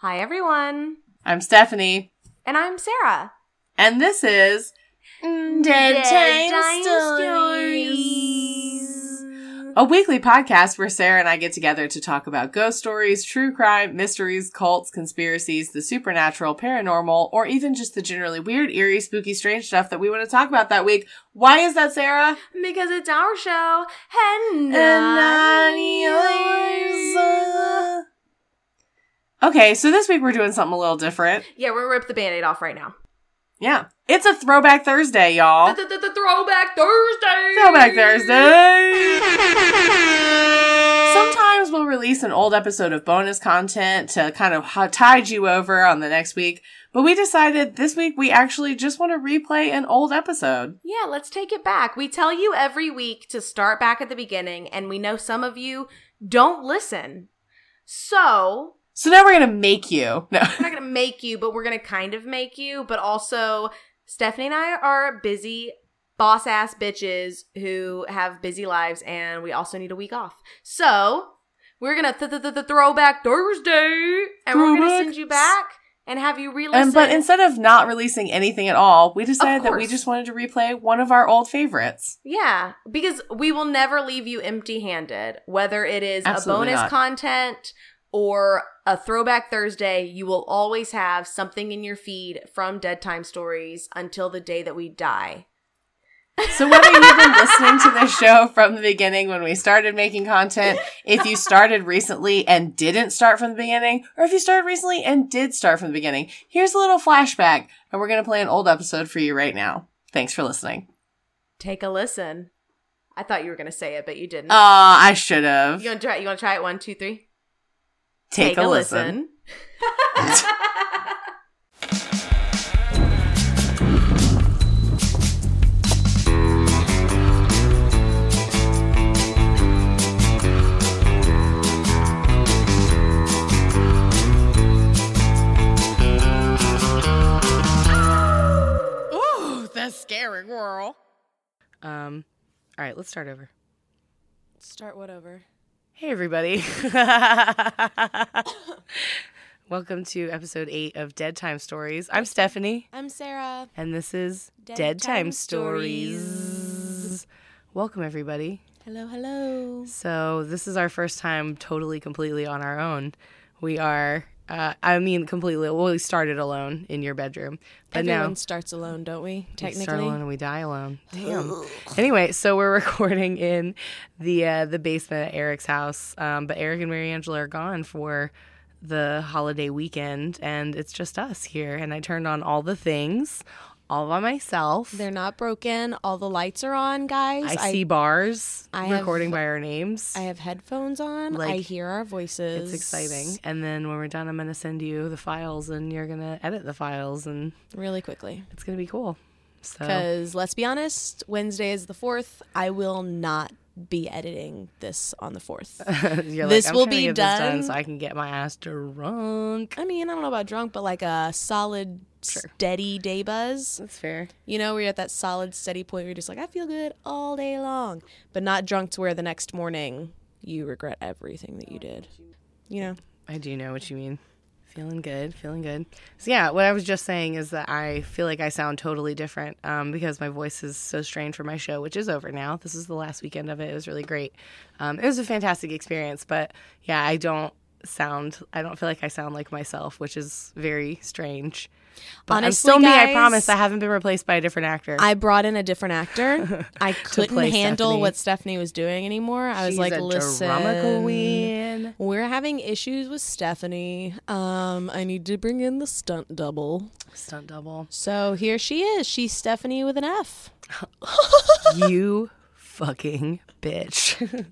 Hi, everyone. I'm Stephanie, And I'm Sarah. and this is mm, Dead, Time, Time Stories. A weekly podcast where Sarah and I get together to talk about ghost stories, true crime, mysteries, cults, conspiracies, the supernatural, paranormal, or even just the generally weird, eerie, spooky, strange stuff that we want to talk about that week. Why is that, Sarah? Because it's our show and And not yours. yours. Okay, so this week we're doing something a little different. Yeah, we're gonna rip the band-aid off right now. Yeah. It's a throwback Thursday, y'all. The, the, the Throwback Thursday. Throwback Thursday. Sometimes we'll release an old episode of bonus content to kind of h- tide you over on the next week, but we decided this week we actually just want to replay an old episode. Yeah, let's take it back. We tell you every week to start back at the beginning, and we know some of you don't listen. So So now we're going to make you. No. we're not gonna make you, but we're gonna kind of make you. But also, Stephanie and I are busy boss ass bitches who have busy lives, and we also need a week off. So we're gonna th- th- th- th- throwback Thursday, and we're gonna send you back and have you re-listen. And but instead of not releasing anything at all, we decided that we just wanted to replay one of our old favorites. yeah, because we will never leave you empty-handed. Whether it is Absolutely a bonus not. content or a throwback Thursday, you will always have something in your feed from Dead Time Stories until the day that we die. So whether you've been listening to this show from the beginning when we started making content, if you started recently and didn't start from the beginning, or if you started recently and did start from the beginning, here's a little flashback, and we're gonna play an old episode for you right now. Thanks for listening. Take a listen. I thought you were gonna say it, but you didn't. Aw, I should have. you want to try? You want to try it? One, two, three. Take, a, listen. Ooh, the scary girl. Um, all right, let's start over. Start whatever. Hey, everybody. Welcome to episode eight of Dead Time Stories. I'm Stephanie, I'm Sarah. and this is Dead Dead, Time. Stories. Welcome, everybody. Hello, hello. So, this is our first time totally, completely on our own. We are, uh, I mean, completely, well, we started alone in your bedroom, but Everyone now starts alone, don't we? Technically, we start alone and we die alone. Damn. anyway, so we're recording in the uh, the basement at Eric's house, um, but Eric and Mary Angela are gone for the holiday weekend, and it's just us here. And I turned on all the things all by myself. They're not broken. All the lights are on, guys. I see bars I have- recording by our names. I have headphones on. I hear our voices. it's exciting. And then when we're done, I'm gonna send you the files, and you're gonna edit the files, and Really quickly. it's gonna be cool. So Because let's be honest, Wednesday is the 4th. I will not be editing this on the 4th. you're This like, will to be this done- so I can get my ass drunk. I mean, I don't know about drunk, but like a solid, Sure. steady day buzz. That's fair. You know, where you're at that solid, steady point where you're just like, I feel good all day long, but not drunk to where the next morning you regret everything that you did. You know? I do know what you mean. Feeling good, feeling good. So yeah, what I was just saying is that I feel like I sound totally different um, because my voice is so strained for my show, which is over now. This is the last weekend of it. It was really great. Um, it was a fantastic experience, but yeah, I don't sound. I don't feel like I sound like myself, which is very strange. But I'm Honestly, still me. I promise. I haven't been replaced by a different actor. I brought in a different actor. I couldn't handle Stephanie. what Stephanie was doing anymore. I was She's like, listen, we're having issues with Stephanie. Um, I need to bring in the stunt double. Stunt double. So here she is. She's Stephanie with an F. you fucking bitch.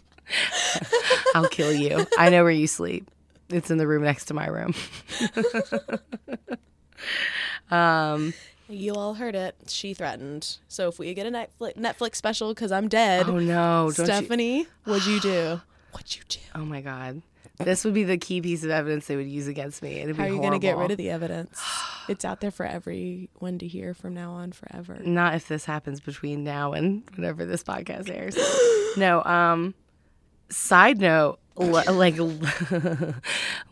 I'll kill you. I know where you sleep. It's in the room next to my room. Um, You all heard it. She threatened. So if we get a Netflix, Netflix special because I'm dead, oh no, don't you? Stephanie, what'd you do? What'd you do? Oh my god. This would be the key piece of evidence they would use against me. It'd be How are you going to get rid of the evidence? It's out there for everyone to hear from now on forever. Not if this happens between now and whenever this podcast airs. no, um side note, like uh,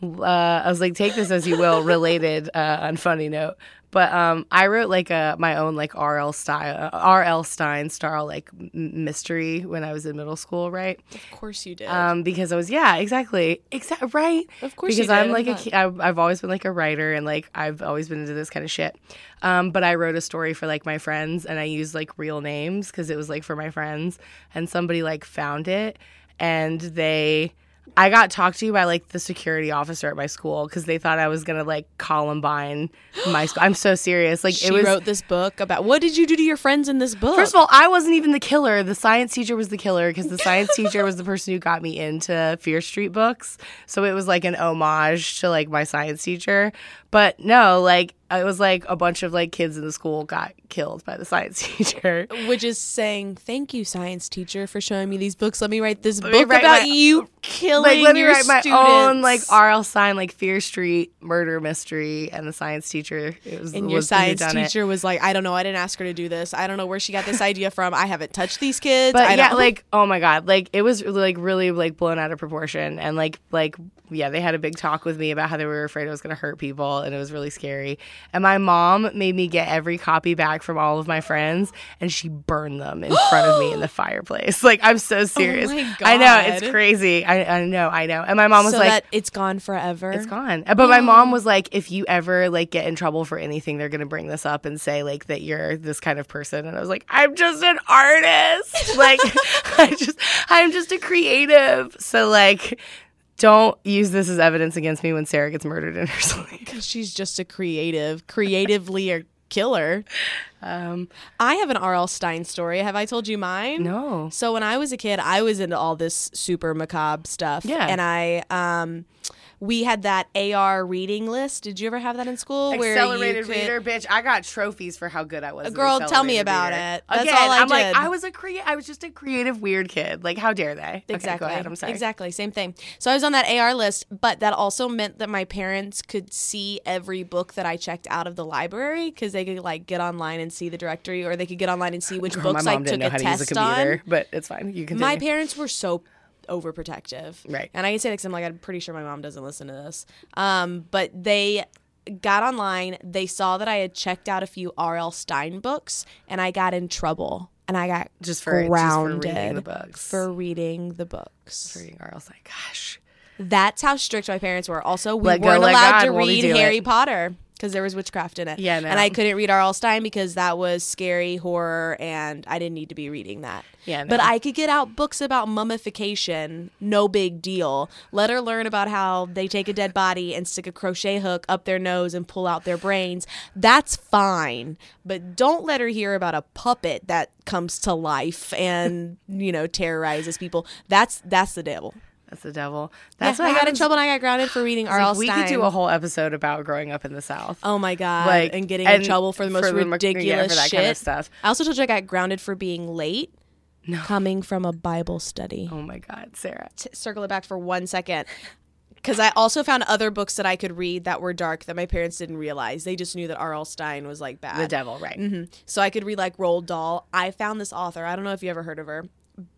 I was like, take this as you will, related uh, on funny note. But um, I wrote like a my own like R.L. style R.L. Stine style like m- mystery when I was in middle school, right? Of course you did. Um, because I was yeah, exactly, exactly right. of course you because. I'm like a not- ki- I've, I've always been like a writer and like I've always been into this kind of shit. Um, but I wrote a story for like my friends and I used like real names because it was like for my friends and somebody like found it and they I got talked to by like the security officer at my school because they thought I was gonna like Columbine my school. I'm so serious. Like she it was wrote this book about what did you do to your friends in this book? First of all, I wasn't even the killer. The science teacher was the killer because the science teacher was the person who got me into Fear Street books. So it was like an homage to like my science teacher. But no, like it was like a bunch of like kids in the school got killed by the science teacher. which is saying thank you, science teacher, for showing me these books. Let me write this me book write about my- you killing Like let me your write my students. own like R.L. Stine like Fear Street murder mystery, and the science teacher it was and your was science done it. teacher was like, I don't know, I didn't ask her to do this. I don't know where she got this idea from. I haven't touched these kids. But I yeah, don't like oh my god, like it was like really like blown out of proportion, and like like yeah, they had a big talk with me about how they were afraid it was going to hurt people, and it was really scary. And my mom made me get every copy back from all of my friends, and she burned them in front of me in the fireplace. Like I'm so oh serious. Oh my I know it's crazy. I, I know, I know. And my mom was so like, that it's gone forever. it's gone. But my oh. mom was like, if you ever like get in trouble for anything, they're gonna bring this up and say like that you're this kind of person. And I was like, I'm just an artist. like I just I'm just a creative. So like don't use this as evidence against me when Sarah gets murdered in her sleep. Because she's just a creative, creatively a killer. Um I have an R.L. Stine story. Have I told you mine? no. So when I was a kid, I was into all this super macabre stuff. Yeah. And I um we had that AR reading list. Did you ever have that in school? Accelerated could- reader, bitch. I got trophies for how good I was. Girl, tell me about reader. it. That's Again, all I am like. I was a crea- I was just a creative weird kid. Like, how dare they? Okay, Exactly. go ahead. I'm sorry. Exactly. Same thing. So I was on that AR list, but that also meant that my parents could see every book that I checked out of the library because they could like get online and see the directory, or they could get online and see which Girl, books I took a how to a test computer, on. but it's fine. You can. My parents were so overprotective. Right. And I can say that because I'm like, I'm pretty sure my mom doesn't listen to this. Um, but they got online, they saw that I had checked out a few R.L. Stine books, and I got in trouble. And I got just for grounded just for reading the books. for reading the books. For reading R.L. Stine. Gosh. That's how strict my parents were. Also, we Let weren't let allowed God, to read Harry it? Potter because there was witchcraft in it. Yeah, no. And I couldn't read R.L. Stine because that was scary horror, and I didn't need to be reading that. Yeah, no. But I could get out books about mummification, no big deal. Let her learn about how they take a dead body and stick a crochet hook up their nose and pull out their brains. That's fine. But don't let her hear about a puppet that comes to life and, you know, terrorizes people. That's that's the devil. That's the devil. That's why what I got in trouble and I got grounded for reading Like, R.L. we could do a whole episode about growing up in the South. Oh my god! Like, and getting and in trouble for the most for the yeah, ridiculous for that shit. kind of stuff. I also told you I got grounded for being late. No. Coming from a Bible study. Oh my God, Sarah. T- circle it back for one second. Because I also found other books that I could read that were dark that my parents didn't realize. They just knew that R.L. Stine was like bad. The devil, right? hmm So I could read like Roald Dahl. I found this author. I don't know if you ever heard of her.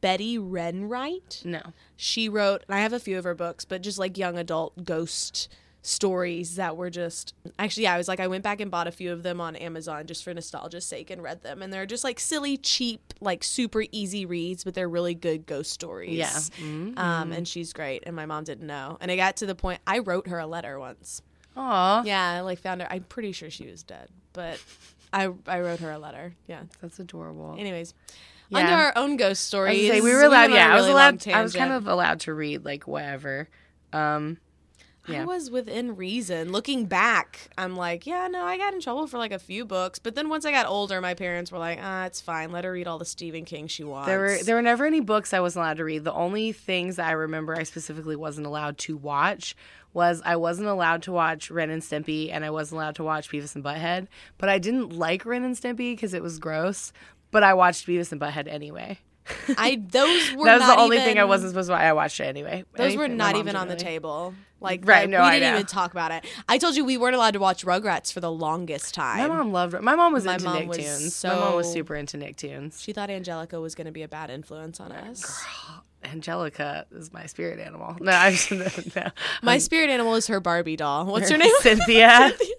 Betty Ren Wright. No. She wrote, and I have a few of her books, but just like young adult ghost stories that were just actually yeah i was like i went back and bought a few of them on amazon just for nostalgia's sake and read them and they're just like silly cheap like super easy reads but they're really good ghost stories Yeah. Mm-hmm. um and she's great and my mom didn't know and it got to the point i wrote her a letter once Aw. yeah i like found her i'm pretty sure she was dead but i i wrote her a letter yeah That's adorable. anyways Yeah. under our own ghost stories say, we were allowed. a Yeah, I was really allowed. I was kind of allowed to read like whatever. Um, I was within reason. Looking back, I'm like, yeah, no, I got in trouble for like a few books, but then once I got older, my parents were like, ah, it's fine. Let her read all the Stephen King she wants. There were there were never any books I wasn't allowed to read. The only things that I remember I specifically wasn't allowed to watch was I wasn't allowed to watch Ren and Stimpy and I wasn't allowed to watch Beavis and Butthead. But I didn't like Ren and Stimpy because it was gross. But I watched Beavis and Butthead anyway. I those were that was the only thing I even- wasn't supposed to watch. I watched it anyway. Those were Anything- not even on the table. Like Right, like, no, we I didn't know. even talk about it. I told you we weren't allowed to watch Rugrats for the longest time. My mom loved. My mom was My into mom Nicktoons. was my mom was super into Nicktoons. She thought Angelica was going to be a bad influence on us. Angelica is my spirit animal. No, I'm no. My um, spirit animal is her Barbie doll. What's her name? Cynthia. Cynthia.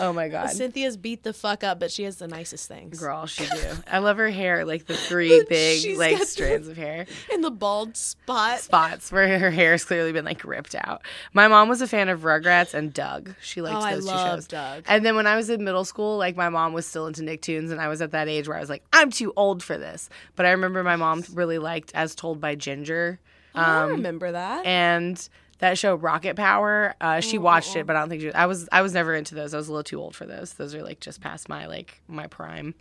Oh my god. Cynthia's beat the fuck up, but she has the nicest things. Girl, she do. I love her hair, like the three big She's like got the- strands of hair. and the bald spot. Spots where her hair has clearly been like ripped out. My mom was a fan of Rugrats and Doug. She liked Oh, I those two shows. Doug. And then when I was in middle school, like my mom was still into Nicktoons, and I was at that age where I was like, I'm too old for this. But I remember my mom really liked As Told by Ginger. Oh, I Um, remember that. and that show Rocket Power. Uh, she watched it, but I don't think she. I was I was never into those. I was a little too old for those. Those are like just past my like my prime.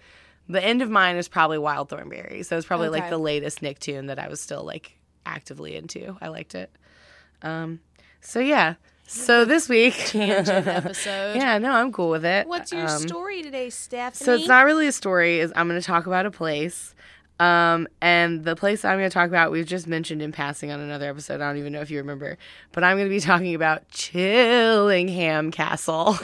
The end of mine is probably Wild Thornberry. So it's probably like Okay. the latest Nicktoon that I was still like actively into. I liked it. Um. So yeah. So this week, Tangent episode. yeah, no, I'm cool with it. What's your Um, story today, Stephanie? so it's not really a story. Is I'm going to talk about a place. Um, and the place I'm going to talk about, we've just mentioned in passing on another episode. I don't even know if you remember, but I'm going to be talking about Chillingham Castle.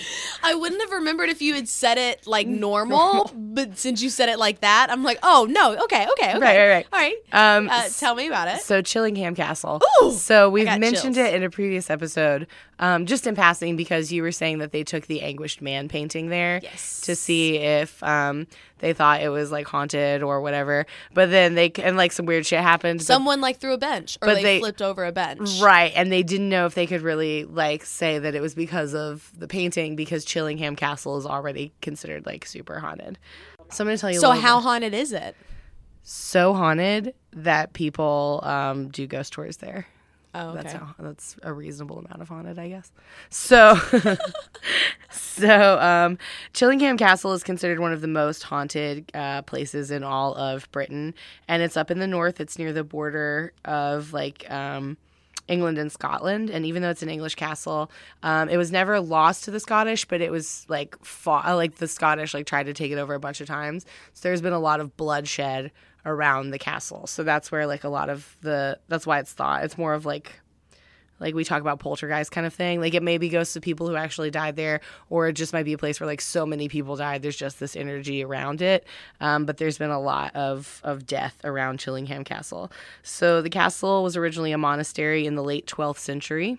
I wouldn't have remembered if you had said it like normal, but since you said it like that, I'm like, oh no, okay, okay, okay, Right, right, right. all right. Um, Uh, tell me about it. So Chillingham Castle. Ooh, so we've got mentioned chills. it in a previous episode, um, just in passing because you were saying that they took the Anguished Man painting there Yes. to see if um, they thought it was like haunted or whatever. But then they and like some weird shit happened. but- Someone like threw a bench, or but they, they- flipped over a bench. Right, and they didn't know if they could really like say that it was because of the painting because Chillingham Castle is already considered like super haunted. So I'm going to tell you. So little how bit. haunted is it? so haunted that people um, do ghost tours there. Oh, okay. That's how, that's a reasonable amount of haunted, I guess. So, so um, Chillingham Castle is considered one of the most haunted uh, places in all of Britain, and it's up in the north. It's near the border of like um, England and Scotland. And even though it's an English castle, um, it was never lost to the Scottish, but it was like fought. Like the Scottish like tried to take it over a bunch of times. So there's been a lot of bloodshed around the castle. So that's where like a lot of the that's why it's thought it's more of like like we talk about poltergeist kind of thing. Like it maybe goes to people who actually died there, or it just might be a place where like so many people died. There's just this energy around it. Um, but there's been a lot of of death around Chillingham Castle. So the castle was originally a monastery in the late 12th century.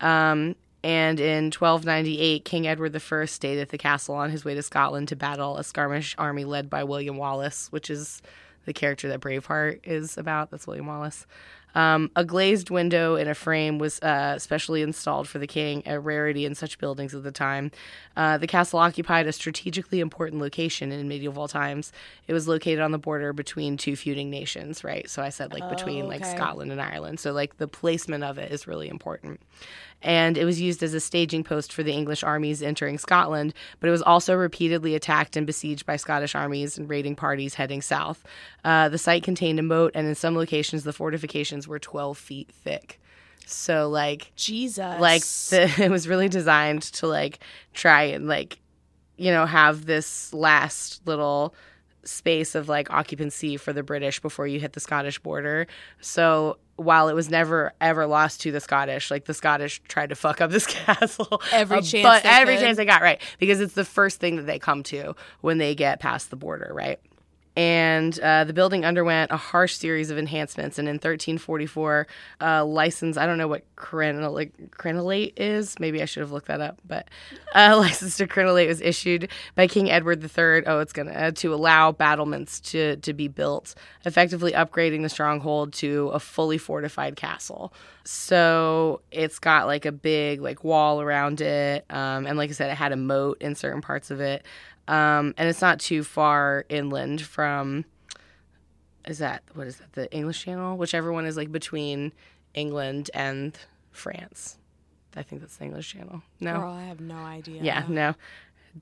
Um, and in 1298, King Edward I stayed at the castle on his way to Scotland to battle a skirmish army led by William Wallace, which is the character that Braveheart is about. That's William Wallace. Um, a glazed window in a frame was uh, specially installed for the king, a rarity in such buildings at the time. Uh, the castle occupied a strategically important location in medieval times. It was located on the border between two feuding nations, right? So I said like between like okay. Scotland and Ireland. So like the placement of it is really important and it was used as a staging post for the English armies entering Scotland, but it was also repeatedly attacked and besieged by Scottish armies and raiding parties heading south. Uh, the site contained a moat, and in some locations, the fortifications were 12 feet thick. So, like, Jesus. like the, it was really designed to like try and like you know have this last little space of like occupancy for the british before you hit the scottish border. So while it was never ever lost to the scottish like the scottish tried to fuck up this castle. Every uh, chance but every could. chance they got right. Because it's the first thing that they come to when they get past the border right and uh, the building underwent a harsh series of enhancements. And in 1344, uh, license I don't know what crenellate, is. Maybe I should have looked that up. But a license to crenellate was issued by King Edward III. Oh, it's gonna uh, to allow battlements to to be built, effectively upgrading the stronghold to a fully fortified castle. So it's got like a big like wall around it, um, and like I said, it had a moat in certain parts of it. Um, and it's not too far inland from is that what is that the english channel whichever one is like between england and france i think that's the english channel no Girl, I have no idea. yeah no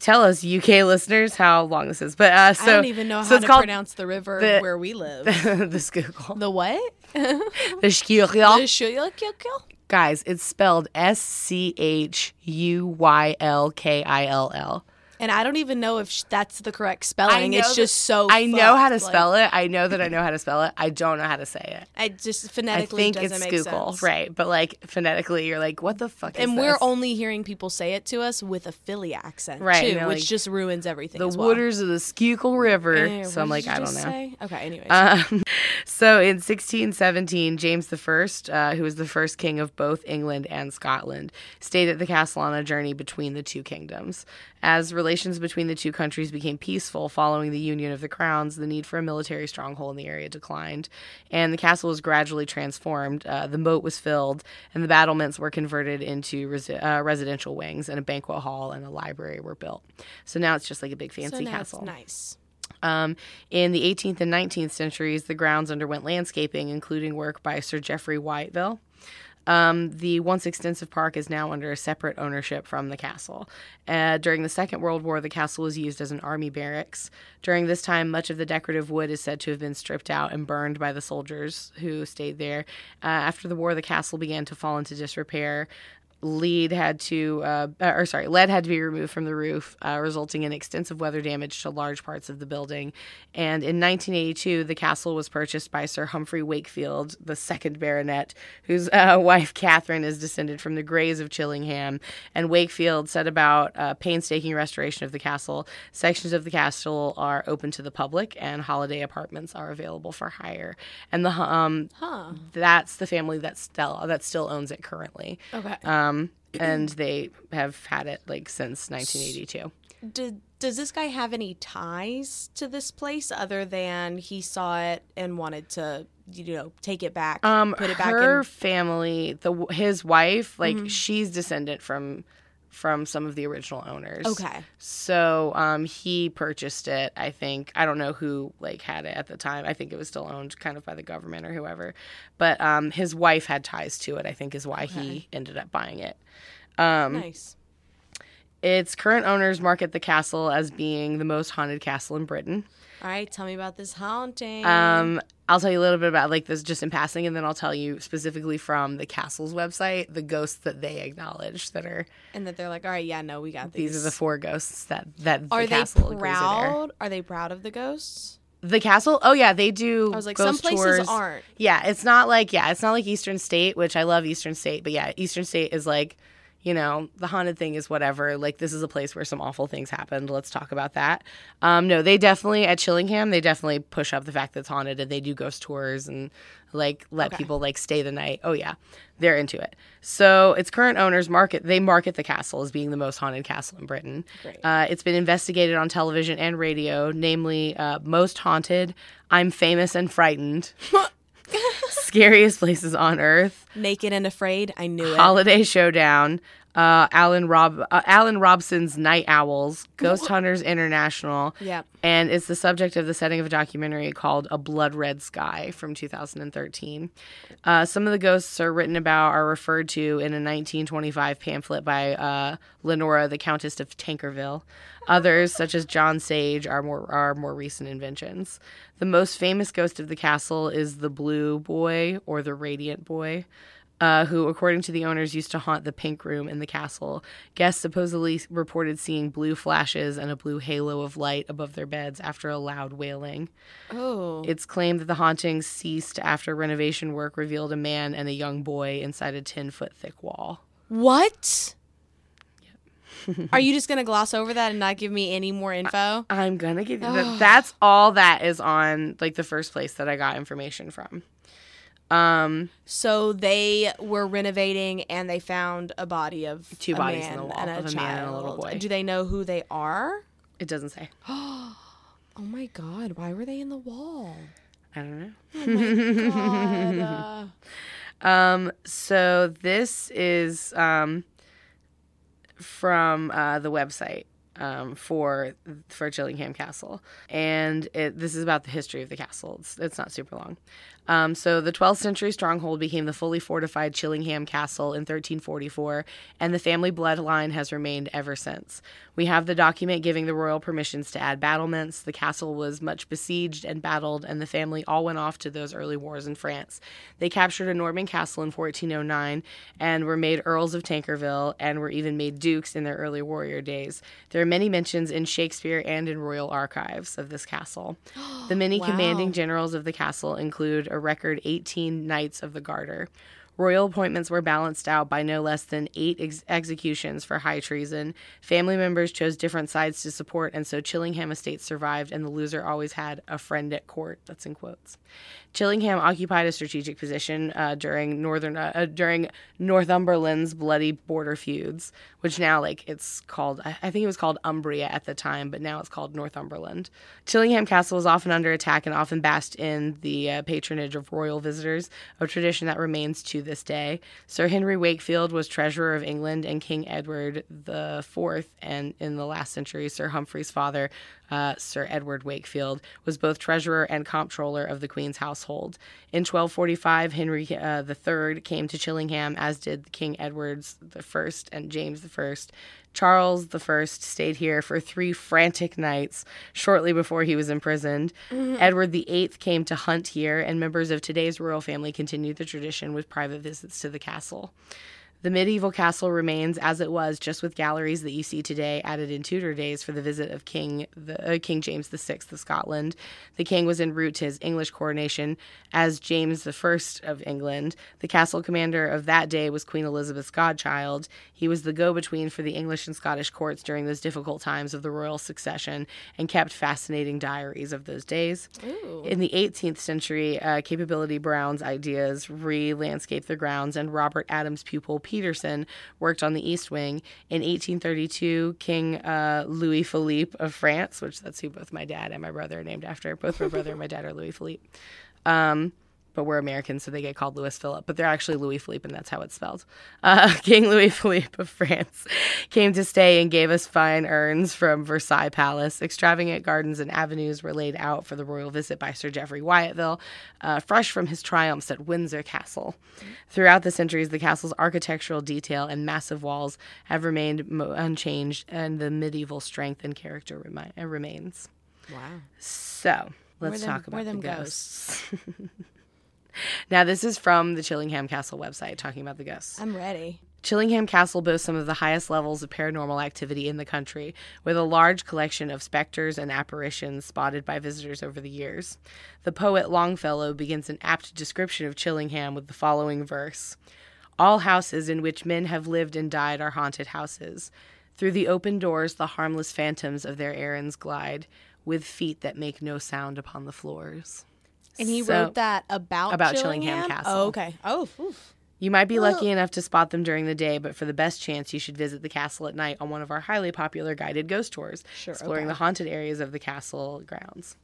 tell us uk listeners how long this is but uh so I don't even know so how to pronounce the river the- where we live. the Schuylkill. the what? the Schuylkill. The Schuylkill? guys it's spelled s-c-h-u-y-l-k-i-l-l And I don't even know if sh- that's the correct spelling. It's that- just so. I know how to fucked, spell it. I know that I know how to spell it. I don't know how to say it. I just I phonetically think doesn't it's make Schuylkill, sense. right? But like phonetically, you're like, what the fuck? Is And we're this? only hearing people say it to us with a Philly accent, Right, Too, which like, just ruins everything. the as well. waters of the Schuylkill River. Eh, so I'm like, I don't know. say? Okay, anyways. Um, so in 1617, James I, uh, who was the first king of both England and Scotland, stayed at the castle on a journey between the two kingdoms. As relations between the two countries became peaceful following the union of the crowns, the need for a military stronghold in the area declined, and the castle was gradually transformed. Uh, the moat was filled, and the battlements were converted into uh, residential wings, and a banquet hall and a library were built. So now it's just like a big so fancy now castle. it's nice. Um, in the 18th and 19th centuries, the grounds underwent landscaping, including work by Sir Geoffrey Wyatville. Um, the once extensive park is now under a separate ownership from the castle. Uh, during the Second World War, the castle was used as an army barracks. During this time, much of the decorative wood is said to have been stripped out and burned by the soldiers who stayed there. Uh, after the war, the castle began to fall into disrepair lead had to uh, or sorry lead had to be removed from the roof uh, resulting in extensive weather damage to large parts of the building. And in 1982 the castle was purchased by sir humphrey wakefield the second baronet whose uh, wife catherine is descended from the greys of chillingham. And wakefield set about uh, painstaking restoration of the castle. Sections of the castle are open to the public and holiday apartments are available for hire. And the um Huh. that's the family that still that still owns it currently. Okay. um, and they have had it like since 1982. Did, does this guy have any ties to this place other than he saw it and wanted to, you know, take it back, Um, put it back her in? family, the his wife, like she's descendant from from some of the original owners. Okay. So um, he purchased it. I think I don't know who like had it at the time. I think it was still owned kind of by the government or whoever. But um, his wife had ties to it. I think is why he ended up buying it. Um, Nice. Its current owners market the castle as being the most haunted castle in Britain. All right, tell me about this haunting. Um, I'll tell you a little bit about like this just in passing, and then I'll tell you specifically from the castle's website the ghosts that they acknowledge that are and that they're like, all right, yeah, no, we got these. these are the four ghosts that that Are the they castle agrees are proud? Are they proud of the ghosts? The castle? Oh yeah, they do. I was like, some places tours. aren't. Yeah, it's not like yeah, it's not like Eastern State, which I love Eastern State, but yeah, Eastern State is like, you know, the haunted thing is whatever. Like this is a place where some awful things happened. Let's talk about that. Um, no, they definitely at Chillingham, they definitely push up the fact that it's haunted, and they do ghost tours and like let Okay. people like stay the night. Oh yeah, they're into it. So its current owners market they market the castle as being the most haunted castle in Britain. Uh, it's been investigated on television and radio, namely uh, most haunted, I'm famous and frightened, scariest places on earth, Naked and afraid. I knew it. Holiday Showdown, uh, Alan Rob uh, Alan Robson's Night Owls, Ghost Hunters International, Yep. and it's the subject of the setting of a documentary called A Blood Red Sky from 2013. Uh, some of the ghosts are written about are referred to in a 1925 pamphlet by uh, Lenora, the Countess of Tankerville. Others, such as John Sage, are more are more recent inventions. The most famous ghost of the castle is the Blue Boy or the Radiant Boy uh, who, according to the owners, used to haunt the pink room in the castle. Guests supposedly reported seeing blue flashes and a blue halo of light above their beds after a loud wailing. Oh. It's claimed that the hauntings ceased after renovation work revealed a man and a young boy inside a 10 foot thick wall. What? Are you just gonna gloss over that and not give me any more info? I'm gonna give you that. That's all that is on like the first place that I got information from. Um, So they were renovating and they found a body of Two bodies in the wall and a of a man and a little boy. Do they know who they are? it doesn't say. Oh my god! Why were they in the wall? I don't know. Oh my god! uh, Um, so this is um, from uh, the website um, for for Chillingham Castle, and it, this is about the history of the castle. It's, it's not super long. Um, so the 12th century stronghold became the fully fortified Chillingham Castle in 1344, and the family bloodline has remained ever since. We have the document giving the royal permissions to add battlements. The castle was much besieged and battled, and the family all went off to those early wars in France. They captured a Norman castle in 1409 and were made earls of Tankerville and were even made dukes in their early warrior days. There are many mentions in Shakespeare and in royal archives of this castle. The many commanding generals of the castle include record 18 Knights of the Garter. Royal appointments were balanced out by no less than eight ex- executions for high treason. Family members chose different sides to support, and so Chillingham Estate survived, and the loser always had a friend at court. That's in quotes. Chillingham occupied a strategic position uh, during northern uh, uh, during Northumberland's bloody border feuds, which now like it's called I think it was called Umbria at the time, but now it's called Northumberland. Chillingham Castle was often under attack and often basked in the uh, patronage of royal visitors, a tradition that remains to this day. Sir Henry Wakefield was treasurer of England, and King Edward the Fourth, and in the last century, Sir Humphrey's father, uh, Sir Edward Wakefield, was both treasurer and comptroller of the Queen's household. In 1245, Henry uh, III came to Chillingham, as did King Edward's First and James First. Charles the First stayed here for three frantic nights shortly before he was imprisoned. Mm-hmm. Edward the Eighth came to hunt here, and members of today's royal family continued the tradition with private visits to the castle. The medieval castle remains as it was, just with galleries that you see today added in Tudor days for the visit of King the uh, King James VI of Scotland. The king was en route to his English coronation as James I of England. The castle commander of that day was Queen Elizabeth's godchild. He was the go-between for the English and Scottish courts during those difficult times of the royal succession and kept fascinating diaries of those days. In the 18th century, uh, Capability Brown's ideas re-landscaped the grounds, and Robert Adams' pupil Peterson worked on the East Wing. In 1832, King uh, Louis Philippe of France, which that's who both my dad and my brother are named after. Both my brother and my dad are Louis Philippe. Um, but we're Americans, so they get called Louis Philippe, but they're actually Louis Philippe, and that's how it's spelled. Uh, King Louis Philippe of France came to stay and gave us fine urns from Versailles Palace. Extravagant gardens and avenues were laid out for the royal visit by Sir Geoffrey Wyatville, uh, fresh from his triumphs at Windsor Castle. Throughout the centuries, the castle's architectural detail and massive walls have remained mo- unchanged, and the medieval strength and character remi- remains. Wow. So let's them- talk about the them ghosts. now, this is from the Chillingham Castle website talking about the ghosts. I'm ready. Chillingham Castle boasts some of the highest levels of paranormal activity in the country, with a large collection of specters and apparitions spotted by visitors over the years. The poet Longfellow begins an apt description of Chillingham with the following verse All houses in which men have lived and died are haunted houses. Through the open doors, the harmless phantoms of their errands glide, with feet that make no sound upon the floors. And he So- wrote that about About Chillingham Chillingham Castle. Oh, okay. Oh, oof. You might be lucky enough to spot them during the day, but for the best chance, you should visit the castle at night on one of our highly popular guided ghost tours, Sure, exploring okay. the haunted areas of the castle grounds.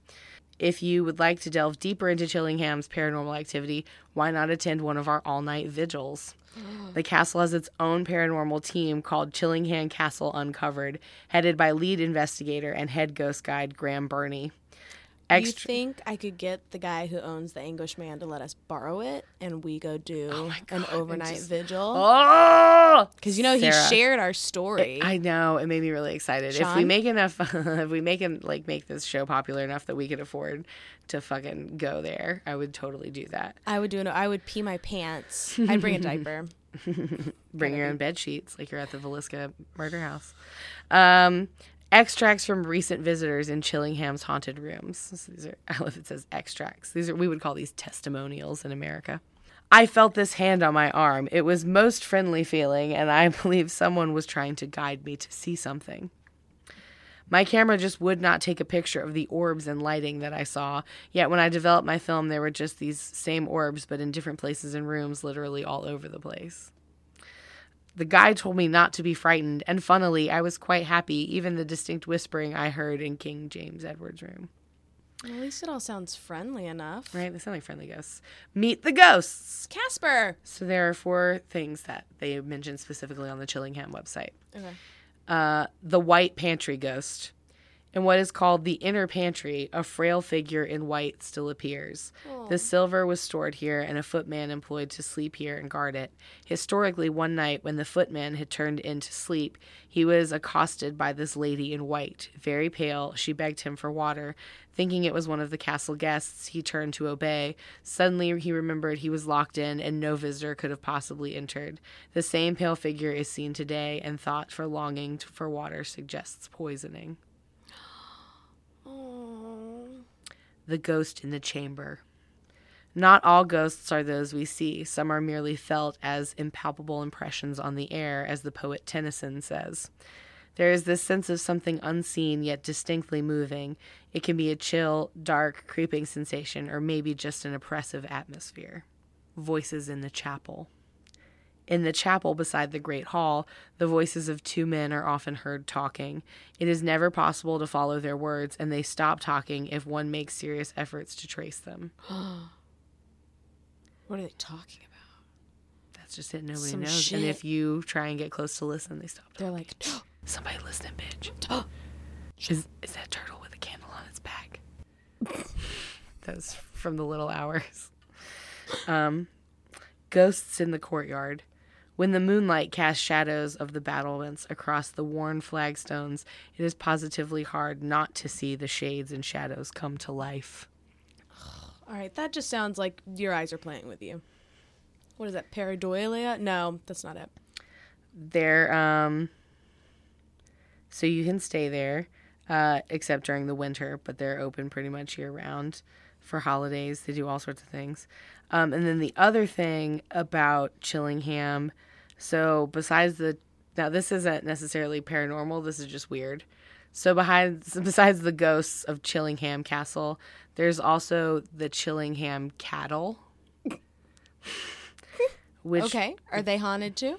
If you would like to delve deeper into Chillingham's paranormal activity, why not attend one of our all night vigils? The castle has its own paranormal team called Chillingham Castle Uncovered, headed by lead investigator and head ghost guide Graham Burney. You think I could get the guy who owns the Anguished Man to let us borrow it and we go do an overnight just- vigil? oh! Because you know he shared our story. I know it made me really excited. If we make enough, if we make it like make this show popular enough that we could afford to fucking go there, I would totally do that. I would do it. I would pee my pants. I'd bring a diaper. Bring your own bed sheets, like you're at the Villisca murder house. Um, extracts from recent visitors in Chillingham's haunted rooms. So these are, I love it says extracts. These are we would call these testimonials in America. I felt this hand on my arm. It was most friendly feeling, and I believe someone was trying to guide me to see something. My camera just would not take a picture of the orbs and lighting that I saw. Yet when I developed my film, there were just these same orbs, but in different places and rooms, literally all over the place. The guide told me not to be frightened, and funnily, I was quite happy, even the distinct whispering I heard in King James Edward's room. Well, at least it all sounds friendly enough. Right? They sound like friendly ghosts. Meet the ghosts! Casper. So there are four things that they mentioned specifically on the Chillingham website. Okay. Uh, the White Pantry Ghost. In what is called the inner pantry, a frail figure in white still appears. The silver was stored here, and a footman employed to sleep here and guard it. Historically, one night when the footman had turned in to sleep, he was accosted by this lady in white. Very pale, she begged him for water. Thinking it was one of the castle guests, he turned to obey. Suddenly, he remembered he was locked in, and no visitor could have possibly entered. The same pale figure is seen today, and thought for longing for water suggests poisoning. The ghost in the chamber. Not all ghosts are those we see. Some are merely felt as impalpable impressions on the air, as the poet Tennyson says. There is this sense of something unseen yet distinctly moving. It can be a chill, dark, creeping sensation, or maybe just an oppressive atmosphere. Voices in the chapel. In the chapel beside the great hall, the voices of two men are often heard talking. It is never possible to follow their words, and they stop talking if one makes serious efforts to trace them. What are they talking about? That's just it. Nobody Some knows. And if you try and get close to listen, they stop. They're like, Somebody listening, bitch. is, is that turtle with a candle on its back? that was from the little hours. Um, ghosts in the courtyard. When the moonlight casts shadows of the battlements across the worn flagstones, it is positively hard not to see the shades and shadows come to life. all right, that just sounds like your eyes are playing with you. What is that, pareidolia? No, that's not it. They're um so you can stay there uh except during the winter, but they're open pretty much year round for holidays. They do all sorts of things. Um and then the other thing about Chillingham, so besides the now this isn't necessarily paranormal, this is just weird. So behind besides the ghosts of Chillingham Castle, there's also the Chillingham cattle. Which Okay, are they haunted too?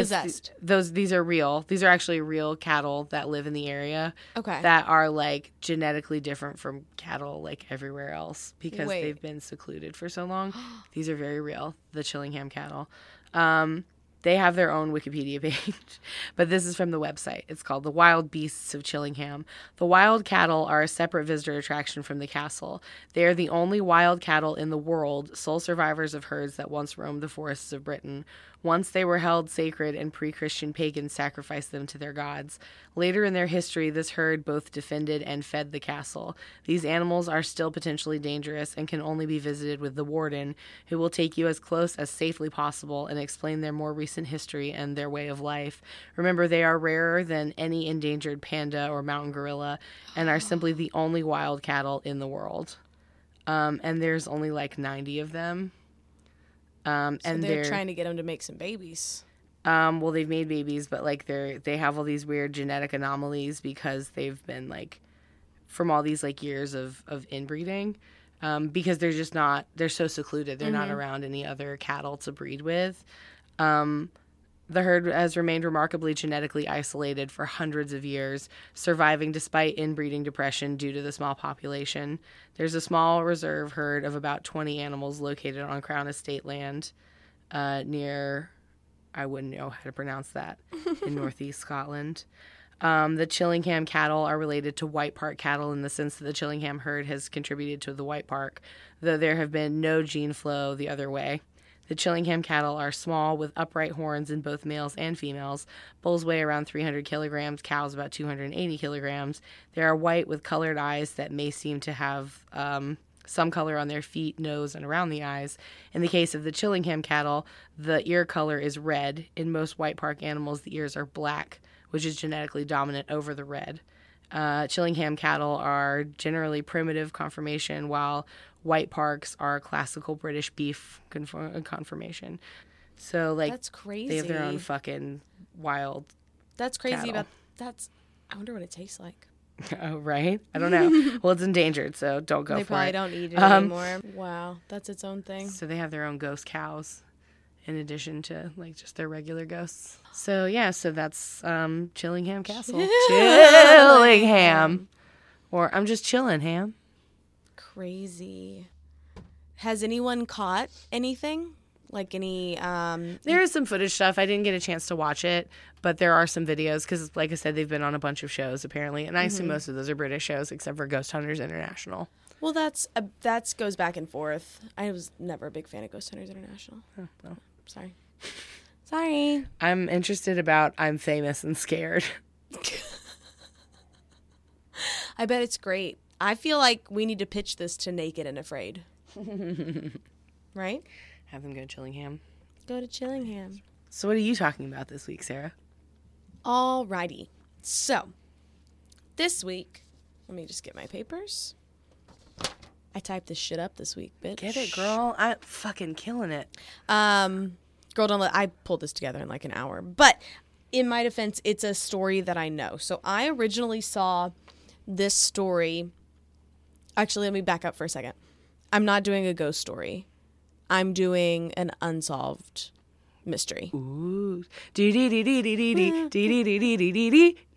Possessed. those these are real. These are actually real cattle that live in the area Okay. that are like genetically different from cattle like everywhere else because Wait. they've been secluded for so long. these are very real. The Chillingham cattle. Um, they have their own Wikipedia page, but this is from the website. It's called The Wild Beasts of Chillingham. The wild cattle are a separate visitor attraction from the castle. They are the only wild cattle in the world, sole survivors of herds that once roamed the forests of Britain. Once they were held sacred, and pre Christian pagans sacrificed them to their gods. Later in their history, this herd both defended and fed the castle. These animals are still potentially dangerous and can only be visited with the warden, who will take you as close as safely possible and explain their more recent history and their way of life. Remember, they are rarer than any endangered panda or mountain gorilla and are simply the only wild cattle in the world. Um, and there's only like 90 of them. Um, So and they're, they're trying to get them to make some babies. um, well, they've made babies, but like they're they have all these weird genetic anomalies because they've been like from all these like years of of inbreeding. Um, because they're just not they're so secluded. They're not around any other cattle to breed with. Um, the herd has remained remarkably genetically isolated for hundreds of years, surviving despite inbreeding depression due to the small population. There's a small reserve herd of about 20 animals located on Crown Estate land uh, near I wouldn't know how to pronounce that in northeast Scotland. Um, the Chillingham cattle are related to White Park cattle in the sense that the Chillingham herd has contributed to the White Park, though there have been no gene flow the other way. The Chillingham cattle are small with upright horns in both males and females. Bulls weigh around 300 kilograms, cows about 280 kilograms. They are white with colored eyes that may seem to have um, some color on their feet, nose, and around the eyes. In the case of the Chillingham cattle, the ear color is red. In most White Park animals, the ears are black, which is genetically dominant over the red. Uh, Chillingham cattle are generally primitive conformation, while White Parks are classical British beef conform- conformation. So, like, That's crazy. they have their own fucking wild. That's crazy cattle. about that's I wonder what it tastes like. Oh, right? I don't know. well, it's endangered, so don't go they for probably it. don't eat it Um, anymore. Wow, that's its own thing. So they have their own ghost cows in addition to like just their regular ghosts. So yeah, so that's um Chillingham Castle. Chillingham. Or I'm just chilling, ham. Crazy. Has anyone caught anything Like any um There is some footage stuff. I didn't get a chance to watch it, but there are some videos because, like I said, they've been on a bunch of shows apparently, and I assume most of those are British shows except for Ghost Hunters International. well that's uh, that's goes back and forth. I was never a big fan of Ghost Hunters International. well. Sorry. Sorry. I'm interested about I'm famous and scared. I bet it's great. I feel like we need to pitch this to Naked and Afraid. right? Have them go to Chillingham. Go to Chillingham. So, what are you talking about this week, Sarah? Alrighty. So, this week, let me just get my papers. I typed this shit up this week, bitch. Get it, girl. I'm fucking killing it. Um, girl, don't let. I pulled this together in like an hour, but in my defense, it's a story that I know. So I originally saw this story. Actually, let me back up for a second. I'm not doing a ghost story. I'm doing an unsolved mystery. Ooh.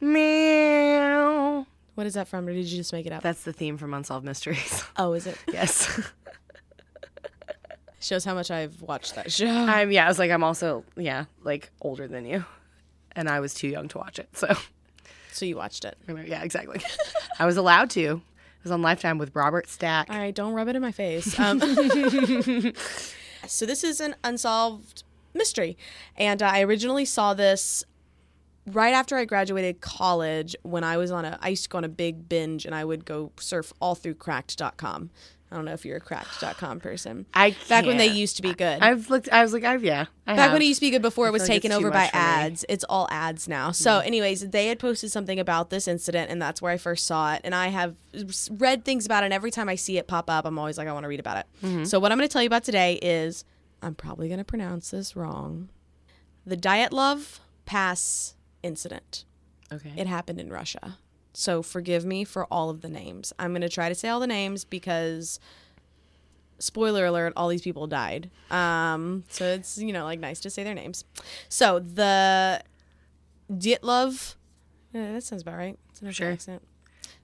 Meow. What is that from? Or did you just make it up? That's the theme from Unsolved Mysteries. Oh, is it? Yes. Shows how much I've watched that show. I'm yeah, I was like I'm also yeah, like older than you. And I was too young to watch it. So So you watched it. Yeah, exactly. I was allowed to was on Lifetime with Robert Stack. All right, don't rub it in my face. Um, so this is an unsolved mystery, and I originally saw this right after I graduated college. When I was on a, I used to go on a big binge, and I would go surf all through Cracked.com. I don't know if you're a Cracked.com person. I Back when they used to be good. I've looked I was like I've yeah. I Back have. when it used to be good before it was like taken over by ads. It's all ads now. So, anyways, they had posted something about this incident, and that's where I first saw it. And I have read things about it, and every time I see it pop up, I'm always like, I want to read about it. Mm-hmm. So, what I'm going to tell you about today is I'm probably going to pronounce this wrong the Dyatlov Pass incident. Okay. It happened in Russia. So, forgive me for all of the names. I'm going to try to say all the names because spoiler alert all these people died um so it's you know like nice to say their names so the Dyatlov yeah, that sounds about right it's an Sure. accent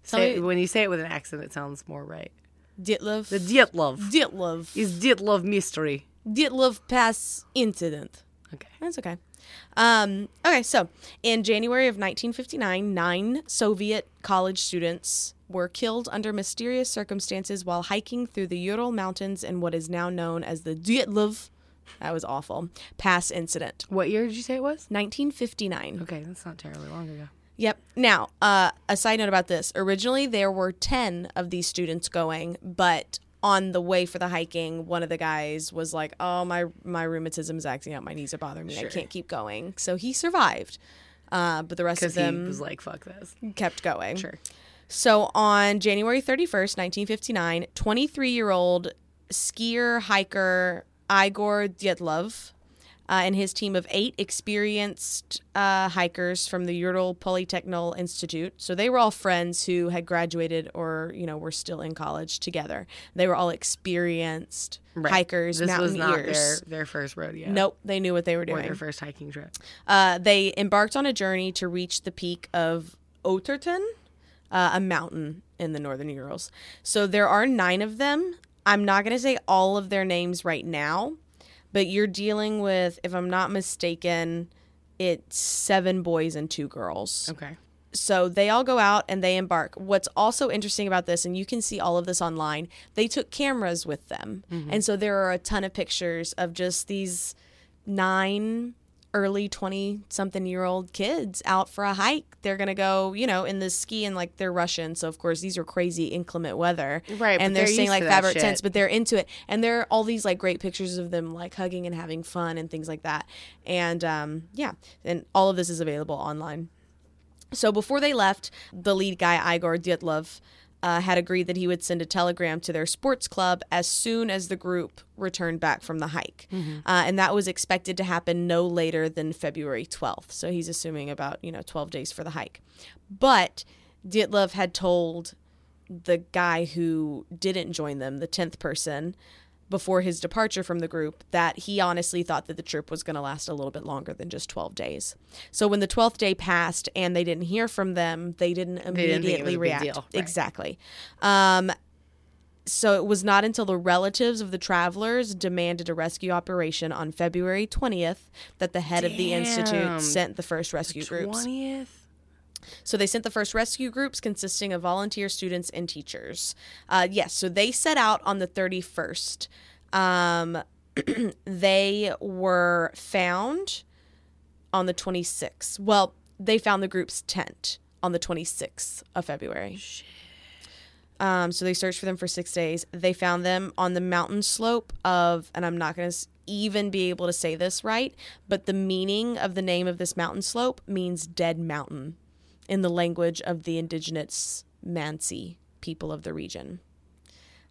Tell Say- me- when you say it with an accent it sounds more right. Dyatlov The Dyatlov Dyatlov is Dyatlov mystery. Dyatlov Pass incident Okay. That's okay. Um, okay, so in January of 1959, nine Soviet college students were killed under mysterious circumstances while hiking through the Ural Mountains in what is now known as the Dyatlov, that was awful, Pass incident. What year did you say it was? 1959. Okay, that's not terribly long ago. Yep. Now, uh, a side note about this. Originally, there were 10 of these students going, but on the way for the hiking, one of the guys was like, "Oh, my my rheumatism is acting out. My knees are bothering me. I can't keep going." So he survived, uh, but the rest of them was like, "Fuck this." kept going. Sure. So on January 31st, 1959, 23 year old skier hiker Igor Dyatlov uh, and his team of eight experienced uh, hikers from the Ural Polytechnical Institute. So they were all friends who had graduated or, you know, were still in college together. They were all experienced hikers, This was not mountaineers. their their first rodeo. Nope, they knew what they were Or doing. their first hiking trip. Uh, they embarked on a journey to reach the peak of Otorten, uh, a mountain in the northern Urals. So there are nine of them. I'm not going to say all of their names right now, but you're dealing with, if I'm not mistaken, it's seven boys and two girls Okay. so they all go out and they embark. What's also interesting about this, and you can see all of this online, they took cameras with them. Mm-hmm. And so there are a ton of pictures of just these nine, early 20 something year old kids out for a hike. They're going to go, you know, in the ski and like they're Russian. So, of course, these are crazy inclement weather. Right, And they're they're used like fabric shit. tents, but they're into it. And there are all these like great pictures of them like hugging and having fun and things like that. And um, yeah, and all of this is available online. So before they left, the lead guy, Igor Dyatlov, uh, had agreed that he would send a telegram to their sports club as soon as the group returned back from the hike. Uh, and that was expected to happen no later than February 12th. So he's assuming about, you know, 12 days for the hike. But Dyatlov had told the guy who didn't join them, the 10th person, before his departure from the group, that he honestly thought that the trip was going to last a little bit longer than just 12 days. So when the 12th day passed and they didn't hear from them, they didn't didn't think it was immediately react. right. Exactly. Um, So it was not until the relatives of the travelers demanded a rescue operation on February 20th that the head of the institute sent the first rescue groups. Twentieth. So they sent the first rescue groups consisting of volunteer students and teachers. Uh, yes, so they set out on the 31st. Um, they were found on the 26th. Well, they found the group's tent on the 26th of February. Um, so they searched for them for six days. They found them on the mountain slope of, and I'm not going to even be able to say this right, but the meaning of the name of this mountain slope means dead mountain in the language of the indigenous Mansi people of the region.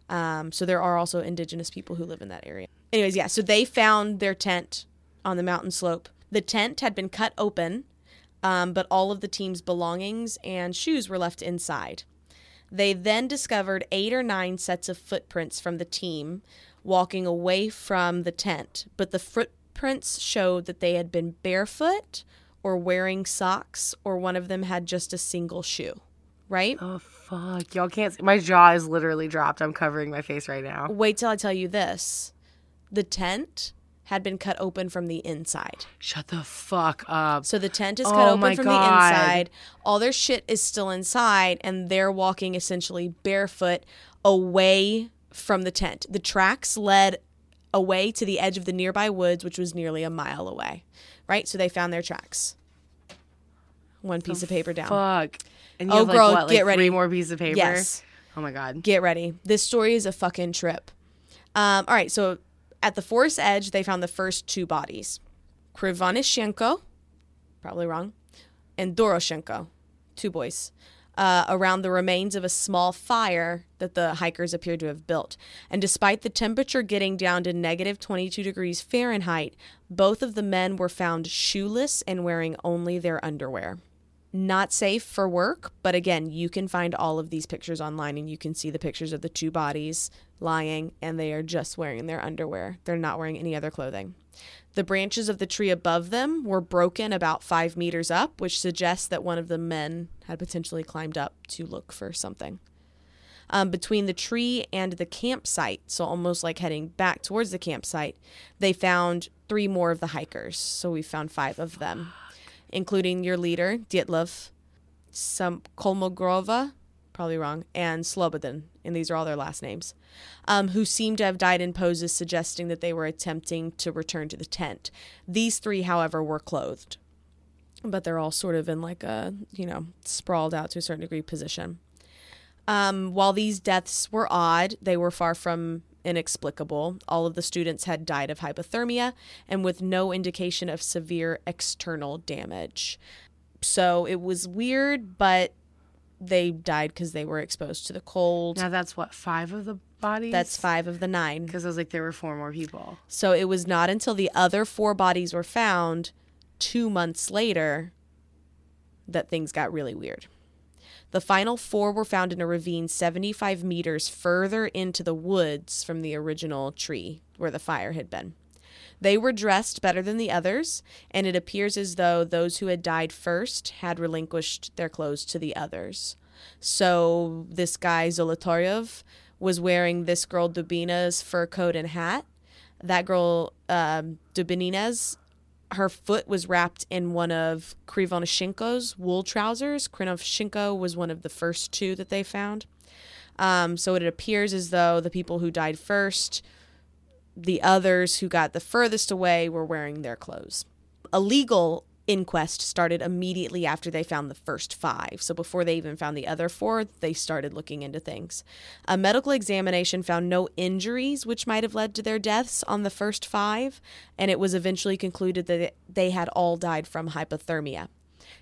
Um, so there are also indigenous people who live in that area. Anyways, yeah, so they found their tent on the mountain slope. The tent had been cut open, um, but all of the team's belongings and shoes were left inside. They then discovered eight or nine sets of footprints from the team walking away from the tent, but the footprints showed that they had been barefoot or wearing socks, or one of them had just a single shoe, right? Oh fuck! Y'all can't. See. My jaw is literally dropped. I'm covering my face right now. Wait till I tell you this the tent had been cut open from the inside. Shut the fuck up. So the tent is cut Oh open from God. the inside. All their shit is still inside, and they're walking essentially barefoot away from the tent. The tracks led away to the edge of the nearby woods, which was nearly a mile away. Right? So they found their tracks. One piece of paper down. Fuck. And you Oh, have like, girl, what, get like ready. Three more pieces of paper. Yes. Oh my god. Get ready. This story is a fucking trip. Um, all right, so at the forest edge, they found the first two bodies Krivanishenko, probably wrong, and Doroshenko, two boys, uh, around the remains of a small fire that the hikers appeared to have built. And despite the temperature getting down to negative 22 degrees Fahrenheit, both of the men were found shoeless and wearing only their underwear not safe for work, but again, you can find all of these pictures online and you can see the pictures of the two bodies lying and they are just wearing their underwear. They're not wearing any other clothing. The branches of the tree above them were broken about five meters up, which suggests that one of the men had potentially climbed up to look for something. Um, between the tree and the campsite, so almost like heading back towards the campsite, they found three more of the hikers. So we found five of them including your leader, Dyatlov, some Kolmogrova, probably wrong, and Slobodin, and these are all their last names, um, who seem to have died in poses suggesting that they were attempting to return to the tent. These three, however, were clothed, but they're all sort of in like a, you know, sprawled out to a certain degree position. Um, while these deaths were odd, they were far from inexplicable. All of the students had died of hypothermia and with no indication of severe external damage. So it was weird, but they died because they were exposed to the cold. Now that's what five of the bodies. That's five of the nine. Because I was like, there were four more people. So it was not until the other four bodies were found two months later that things got really weird. The final four were found in a ravine 75 meters further into the woods from the original tree where the fire had been. They were dressed better than the others, and it appears as though those who had died first had relinquished their clothes to the others. So this guy Zolotaryov was wearing this girl Dubina's fur coat and hat. That girl um, Dubinina's her foot was wrapped in one of Krivonoshenko's wool trousers. Krivonoshenko was one of the first two that they found. Um, so it appears as though the people who died first, the others who got the furthest away, were wearing their clothes. A legal inquest started immediately after they found the first five. So before they even found the other four, they started looking into things. A medical examination found no injuries which might have led to their deaths on the first five, and it was eventually concluded that they had all died from hypothermia.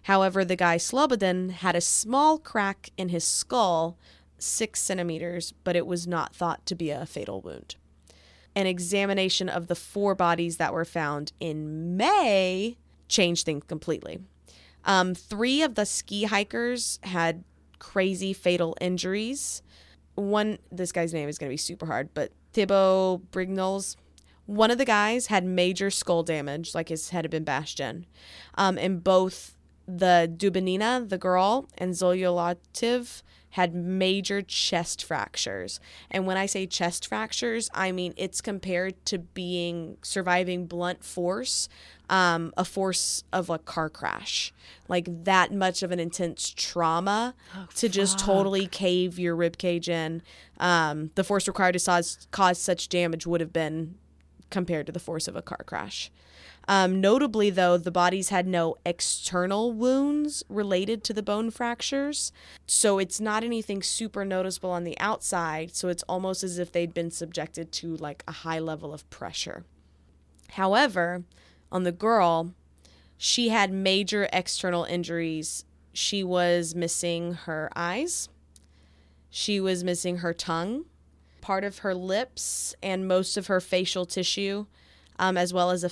However, the guy Slobodin had a small crack in his skull, six centimeters, but it was not thought to be a fatal wound. An examination of the four bodies that were found in May changed things completely. Um, three of the ski hikers had crazy fatal injuries. One, this guy's name is going to be super hard, but Thibaut Brignoles. One of the guys had major skull damage, like his head had been bashed in. Um, and both the Dubinina, the girl, and Zoyolativ had major chest fractures. And when I say chest fractures, I mean it's compared to being surviving blunt force, um, a force of a car crash. Like that much of an intense trauma to just totally cave your rib cage in. Um, the force required to cause, cause such damage would have been compared to the force of a car crash. Um, notably, though, the bodies had no external wounds related to the bone fractures. So it's not anything super noticeable on the outside. So it's almost as if they'd been subjected to like a high level of pressure. However, on the girl, she had major external injuries. She was missing her eyes, she was missing her tongue, part of her lips, and most of her facial tissue, um, as well as a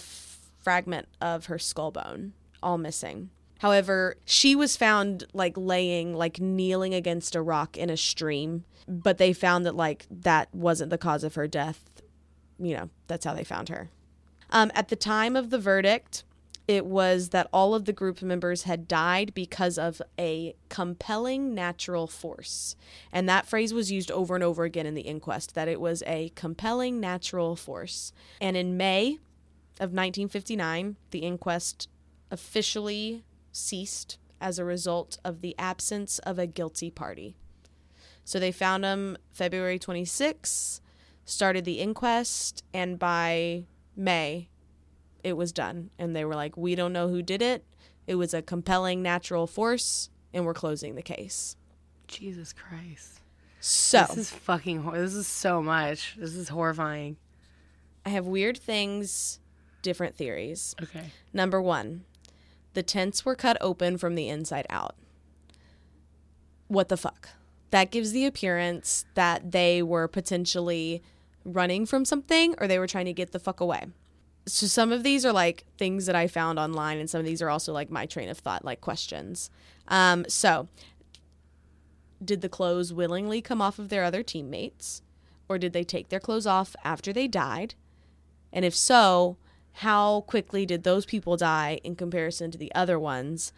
fragment of her skull bone, all missing. However, she was found like laying, like kneeling against a rock in a stream, but they found that like that wasn't the cause of her death. You know, that's how they found her. Um, at the time of the verdict, it was that all of the group members had died because of a compelling natural force. And that phrase was used over and over again in the inquest that it was a compelling natural force. And in May of 1959, the inquest officially ceased as a result of the absence of a guilty party. So they found him February 26, started the inquest, and by May, it was done. And they were like, we don't know who did it. It was a compelling natural force, and we're closing the case. Jesus Christ. So This is fucking. Hor- this is so much. This is horrifying. I have weird things, different theories. Okay. Number one, the tents were cut open from the inside out. What the fuck? That gives the appearance that they were potentially running from something or they were trying to get the fuck away. So some of these are like things that I found online, and some of these are also like my train of thought, like questions. Um, so, did the clothes willingly come off of their other teammates, or did they take their clothes off after they died? And if so, how quickly did those people die in comparison to the other ones?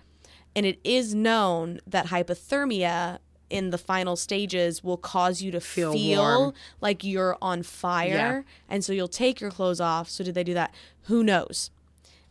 And it is known that hypothermia in the final stages will cause you to feel, Feel like you're on fire. And so you'll take your clothes off. So, did they do that? Who knows?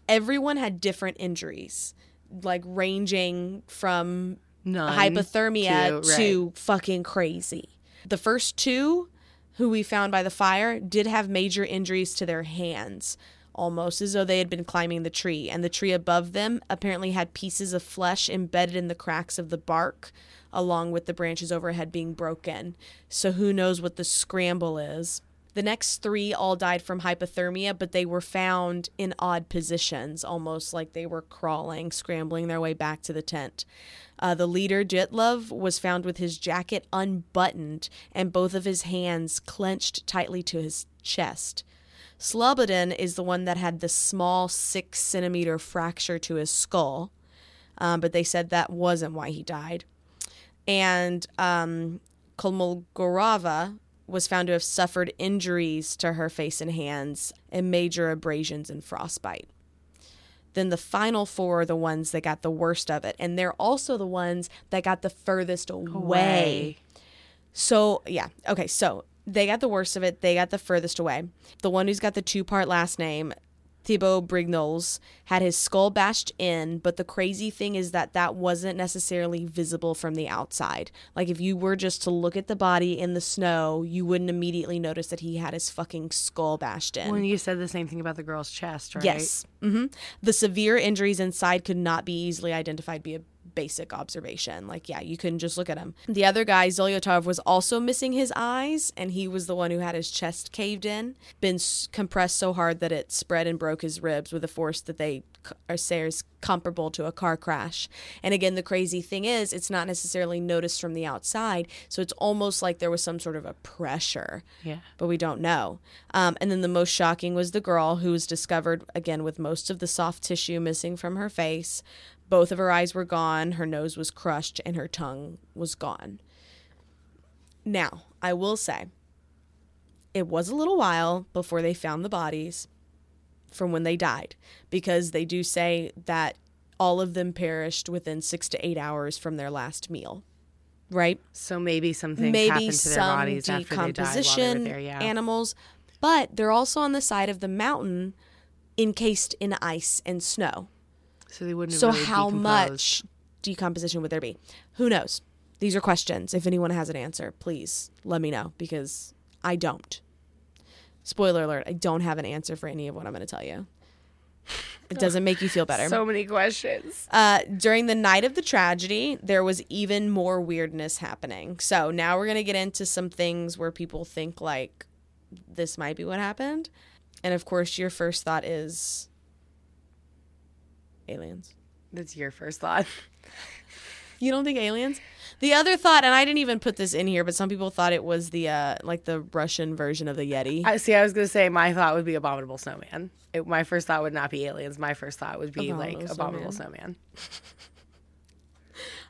Everyone had different injuries, like ranging from None. hypothermia to- to, fucking crazy. The first two who we found by the fire did have major injuries to their hands, almost as though they had been climbing the tree. And the tree above them apparently had pieces of flesh embedded in the cracks of the bark, along with the branches overhead being broken. So who knows what the scramble is. The next three all died from hypothermia, but they were found in odd positions, almost like they were crawling, scrambling their way back to the tent. Uh, the leader, Dyatlov, was found with his jacket unbuttoned and both of his hands clenched tightly to his chest. Slobodin is the one that had the small six centimeter fracture to his skull, um, but they said that wasn't why he died. And um, Kolmogorova was found to have suffered injuries to her face and hands and major abrasions and frostbite. Then the final four are the ones that got the worst of it, and they're also the ones that got the furthest away. So, yeah. Okay. So they got the worst of it. They got the furthest away. The one who's got the two part last name, Thibaut Brignoles, had his skull bashed in, but the crazy thing is that that wasn't necessarily visible from the outside. Like, if you were just to look at the body in the snow, you wouldn't immediately notice that he had his fucking skull bashed in. When you said the same thing about the girl's chest, right? Yes. hmm The severe injuries inside could not be easily identified basic observation. Like, yeah, you couldn't just look at him. The other guy, Zolyotov, was also missing his eyes, and he was the one who had his chest caved in, been s- compressed so hard that it spread and broke his ribs with a force that they are say is comparable to a car crash. And again, the crazy thing is, it's not necessarily noticed from the outside, so it's almost like there was some sort of a pressure Yeah. but we don't know. Um, and then the most shocking was the girl who was discovered again with most of the soft tissue missing from her face. Both of her eyes were gone, her nose was crushed, and her tongue was gone. Now, I will say, it was a little while before they found the bodies from when they died, because they do say that all of them perished within six to eight hours from their last meal. right? So maybe something Maybe happen to their some bodies after they died while they were decomposition there. Yeah. animals, but they're also on the side of the mountain encased in ice and snow. So they wouldn't. Have So really how decomposed. much decomposition would there be? Who knows? These are questions. If anyone has an answer, please let me know because I don't. Spoiler alert, I don't have an answer for any of what I'm going to tell you. It doesn't make you feel better. So many questions. Uh, during the night of the tragedy, there was even more weirdness happening. So now we're going to get into some things where people think like this might be what happened. And of course, your first thought is aliens. That's your first thought. You don't think aliens? The other thought, and I didn't even put this in here, but some people thought it was the uh, like the Russian version of the Yeti. I see. I was gonna say my thought would be abominable snowman. It, my first thought would not be aliens. My first thought would be Abominable like abominable snowman.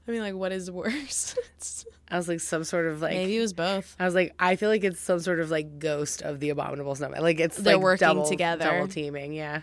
I mean, like, what is worse? I was like some sort of like. Maybe it was both. I was like, I feel like it's some sort of like ghost of the abominable snowman. Like it's They're like working double, together. double teaming. Yeah.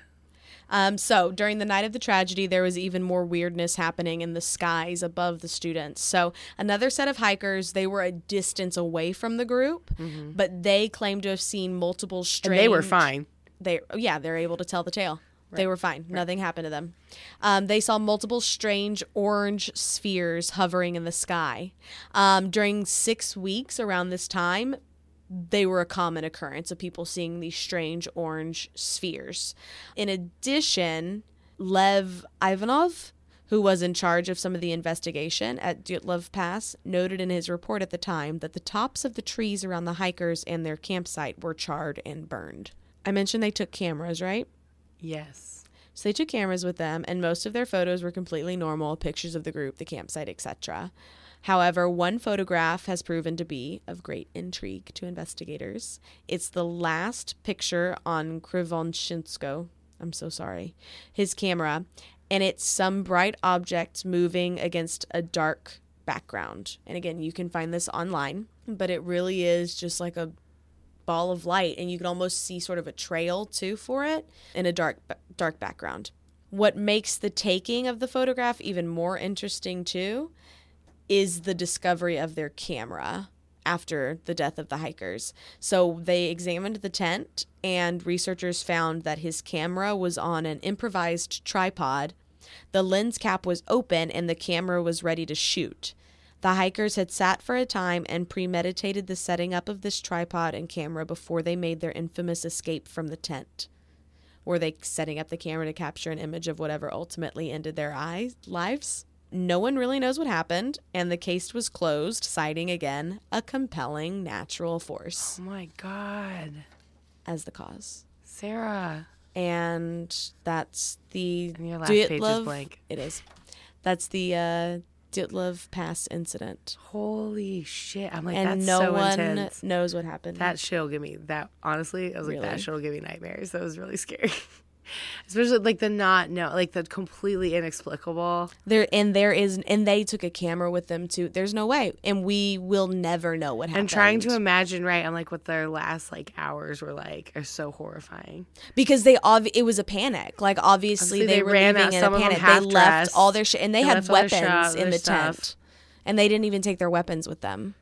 Um, so during the night of the tragedy, there was even more weirdness happening in the skies above the students. So another set of hikers, they were a distance away from the group, but they claimed to have seen multiple strange. Mm-hmm. And they were fine. They yeah, they're able to tell the tale. They were fine. Nothing happened to them. Um, they saw multiple strange orange spheres hovering in the sky. Um, during six weeks around this time, they were a common occurrence of people seeing these strange orange spheres. In addition, Lev Ivanov, who was in charge of some of the investigation at Dyatlov Pass, noted in his report at the time that the tops of the trees around the hikers and their campsite were charred and burned. I mentioned they took cameras, right? Yes. So they took cameras with them, and most of their photos were completely normal pictures of the group, the campsite, etc. However, one photograph has proven to be of great intrigue to investigators. It's the last picture on Krivonshinsko. I'm so sorry. His camera, and it's some bright object moving against a dark background. And again, you can find this online, but it really is just like a ball of light and you can almost see sort of a trail too for it in a dark dark background. What makes the taking of the photograph even more interesting too is the discovery of their camera after the death of the hikers. So they examined the tent and researchers found that his camera was on an improvised tripod. The lens cap was open and the camera was ready to shoot. The hikers had sat for a time and premeditated the setting up of this tripod and camera before they made their infamous escape from the tent. Were they setting up the camera to capture an image of whatever ultimately ended their eyes, lives? No one really knows what happened, and the case was closed, citing again a compelling natural force Oh my god, as the cause. Sarah. And that's the And your last page is blank. It is. That's the uh, Dyatlov Pass incident. Holy shit! I'm like and that's no so one intense. knows what happened. That shit'll give me that. Honestly, I was like, that shit'll give me nightmares. That was really scary. Especially like the not know, like the completely inexplicable. there and there is and they took a camera with them too. There's no way, and we will never know what happened. And trying to imagine, right, and like what their last like hours were like are so horrifying. because they obvi- it was a panic. Like obviously, Obviously, they, they were ran leaving out- in some a panic. They left all their shit, and they, They had weapons in the tent, and they didn't even take their weapons with them.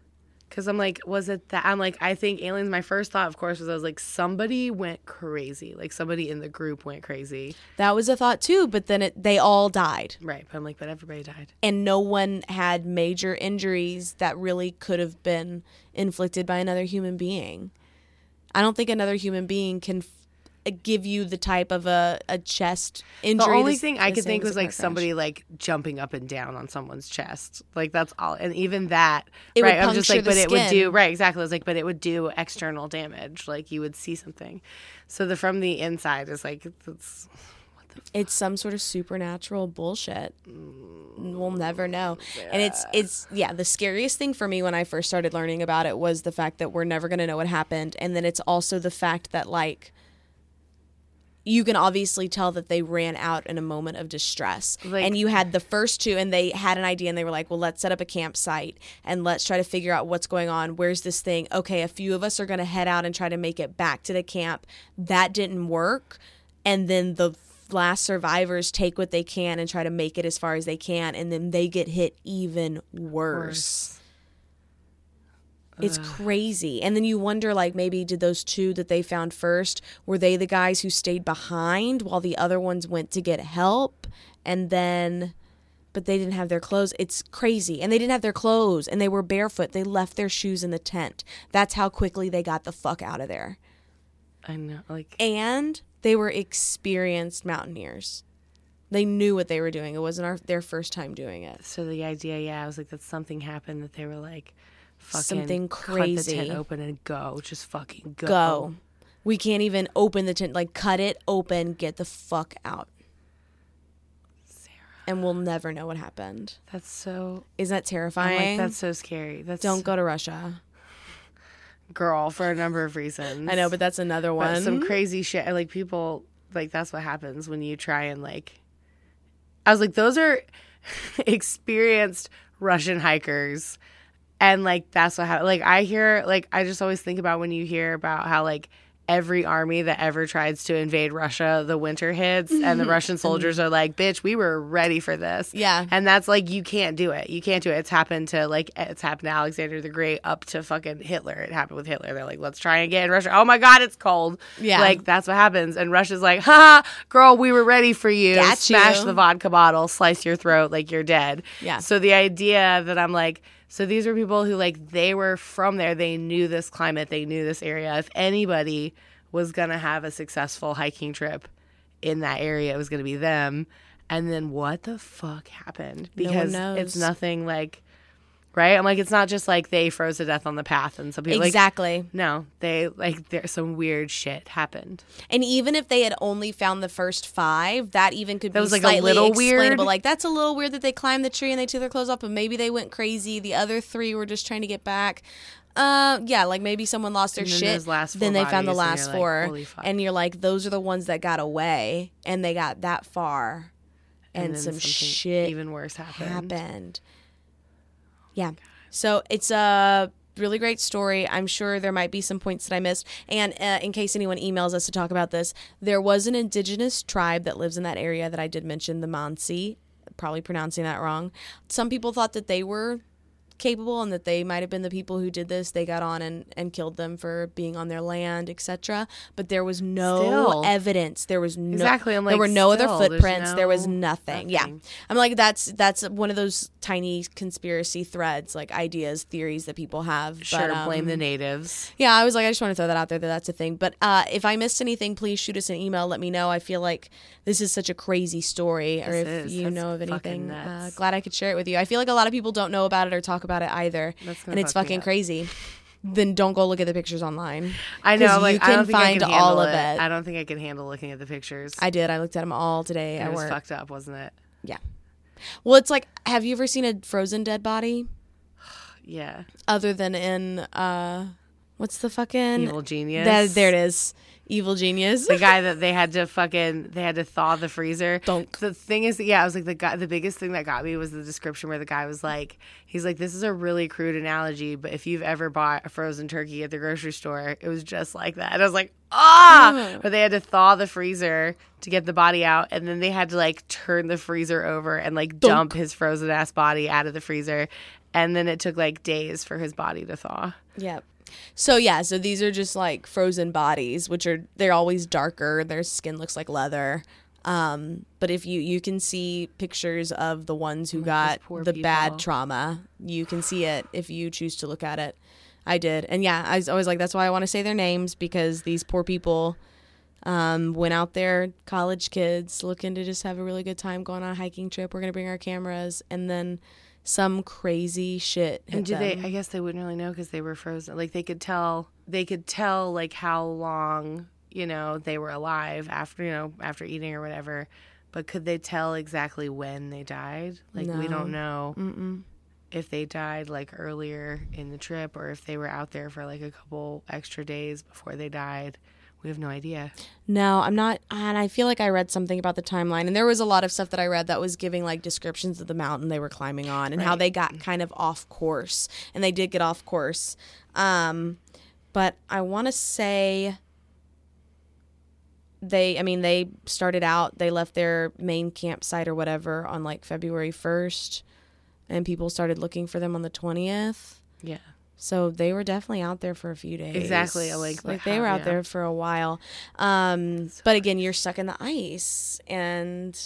Cause I'm like, was it that? I'm like, I think aliens. My first thought, of course, was I was like, somebody went crazy. Like somebody in the group went crazy. That was a thought too, but then it, they all died. Right. But I'm like, but everybody died. and no one had major injuries that really could have been inflicted by another human being. I don't think another human being can give you the type of a, a chest injury. The only thing I could think as was like crash. somebody like jumping up and down on someone's chest. Like that's all. And even that, It right? I'm just like, but the it would do right exactly. I was like, but it would do external damage. Like you would see something. So the from the inside is like it's It's some sort of supernatural bullshit. We'll never know. And it's it's yeah, the scariest thing for me when I first started learning about it was the fact that we're never going to know what happened and then it's also the fact that like you can obviously tell that they ran out in a moment of distress. Like- and you had the first two and they had an idea and they were like, "Well, let's set up a campsite and let's try to figure out what's going on. Where's this thing? Okay, a few of us are going to head out and try to make it back to the camp." That didn't work. And then the last survivors take what they can and try to make it as far as they can and then they get hit even worse. It's crazy. And then you wonder like maybe did those two that they found first were they the guys who stayed behind while the other ones went to get help and then but they didn't have their clothes. It's crazy. And they didn't have their clothes and they were barefoot. They left their shoes in the tent. That's how quickly they got the fuck out of there. I know. Like And they were experienced mountaineers. They knew what they were doing. It wasn't our, their first time doing it. so the idea, yeah, I was like that something happened that they were like fucking Something cut the tent open and go, just fucking go. Go. We can't even open the tent. Like, cut it open. Get the fuck out. Sarah. And we'll never know what happened. That's so. Isn't that terrifying? like, that's so scary. That's Don't go to Russia. girl for a number of reasons. I know, but that's another But one. some crazy shit. Like people, like that's what happens when you try and like. I was like, those are experienced Russian hikers, and like that's what happened. Like I hear, like I just always think about when you hear about how like every army that ever tries to invade Russia, the winter hits, and the mm-hmm. Russian mm-hmm. soldiers are like, "Bitch, we were ready for this." Yeah. and that's like you can't do it. You can't do it. It's happened to like it's happened to Alexander the Great up to fucking Hitler. It happened with Hitler. They're like, let's try and get in Russia. Oh my god, it's cold. Yeah. like that's what happens. And Russia's like, ha, girl, we were ready for you. Got Smash you. the vodka bottle, slice your throat like you're dead. Yeah. So the idea that I'm like. So these were people who like they were from there. They knew this climate. They knew this area. If anybody was gonna have a successful hiking trip in that area, it was gonna be them. And then what the fuck happened? No Because knows. it's nothing like, right? I'm like, it's not just like they froze to death on the path and some people like exactly. no, they like there's some weird shit happened. and even if they had only found the first five, that even could That be was, like, a slightly little explainable. weird. Like that's a little weird that they climbed the tree and they took their clothes off, but maybe they went crazy. The other three were just trying to get back. Uh, yeah, like maybe someone lost their And then shit. last then they found the bodies, and last like, four, and you're like, those are the ones that got away, and they got that far, and, then some shit even worse happened. happened. Yeah. So it's a really great story. I'm sure there might be some points that I missed. And uh, in case anyone emails us to talk about this, there was an indigenous tribe that lives in that area that I did mention, the Mansi. Probably pronouncing that wrong. Some people thought that they were capable and that they might have been the people who did this they got on and, and killed them for being on their land etc but there was no Still. evidence. There was no Exactly, I'm there were no still, other footprints. There was no- nothing. yeah. i'm like that's that's one of those tiny conspiracy threads like ideas theories that people have Sure, but, um, blame the natives. yeah i was like i just want to throw that out there that that's a thing. But uh, if i missed anything please shoot us an email. Let me know. I feel like this is such a crazy story or if is. you That's know of anything uh, glad i could share it with you. I feel like a lot of people don't know about it or talk about it either and it's fucking crazy then don't go look at the pictures online I know. Like you I don't can think I find can all of it. it. I don't think I can handle looking at the pictures. i did i looked at them all today it at was work fucked up, wasn't it? yeah well it's like have you ever seen a frozen dead body Yeah. other than in uh what's the fucking Evil genius. That, there it is evil genius the guy that they had to fucking they had to thaw the freezer. Dunk. The thing is, yeah, I was like the guy. The biggest thing that got me was the description where the guy was like, he's like, this is a really crude analogy, but if you've ever bought a frozen turkey at the grocery store, it was just like that. And I was like, ah! But they had to thaw the freezer to get the body out, and then they had to like turn the freezer over and like dump his frozen ass body out of the freezer, and then it took like days for his body to thaw. Yep. So yeah, so these are just like frozen bodies, which are they're always darker. Their skin looks like leather. Um, but if you you can see pictures of the ones who got the bad trauma, you can see it if you choose to look at it. I did, and yeah, I was always like, that's why I want to say their names because these poor people um, went out there, college kids looking to just have a really good time, going on a hiking trip. We're gonna bring our cameras, and then some crazy shit. Hit And do they? I guess they wouldn't really know because they were frozen. Like they could tell. They could tell like how long you know they were alive after you know after eating or whatever. But could they tell exactly when they died? Like we don't know Mm-mm. if they died like earlier in the trip or if they were out there for like a couple extra days before they died. We have no idea. No, I'm not. And I feel like I read something about the timeline, and there was a lot of stuff that I read that was giving like descriptions of the mountain they were climbing on and how they got kind of off course, and they did get off course. Um, but I want to say they. I mean, they started out. They left their main campsite or whatever on like February first, and people started looking for them on the twentieth. Yeah. So they were definitely out there for a few days. Exactly, like, like they were out yeah. there for a while. Um, but again, you're stuck in the ice, and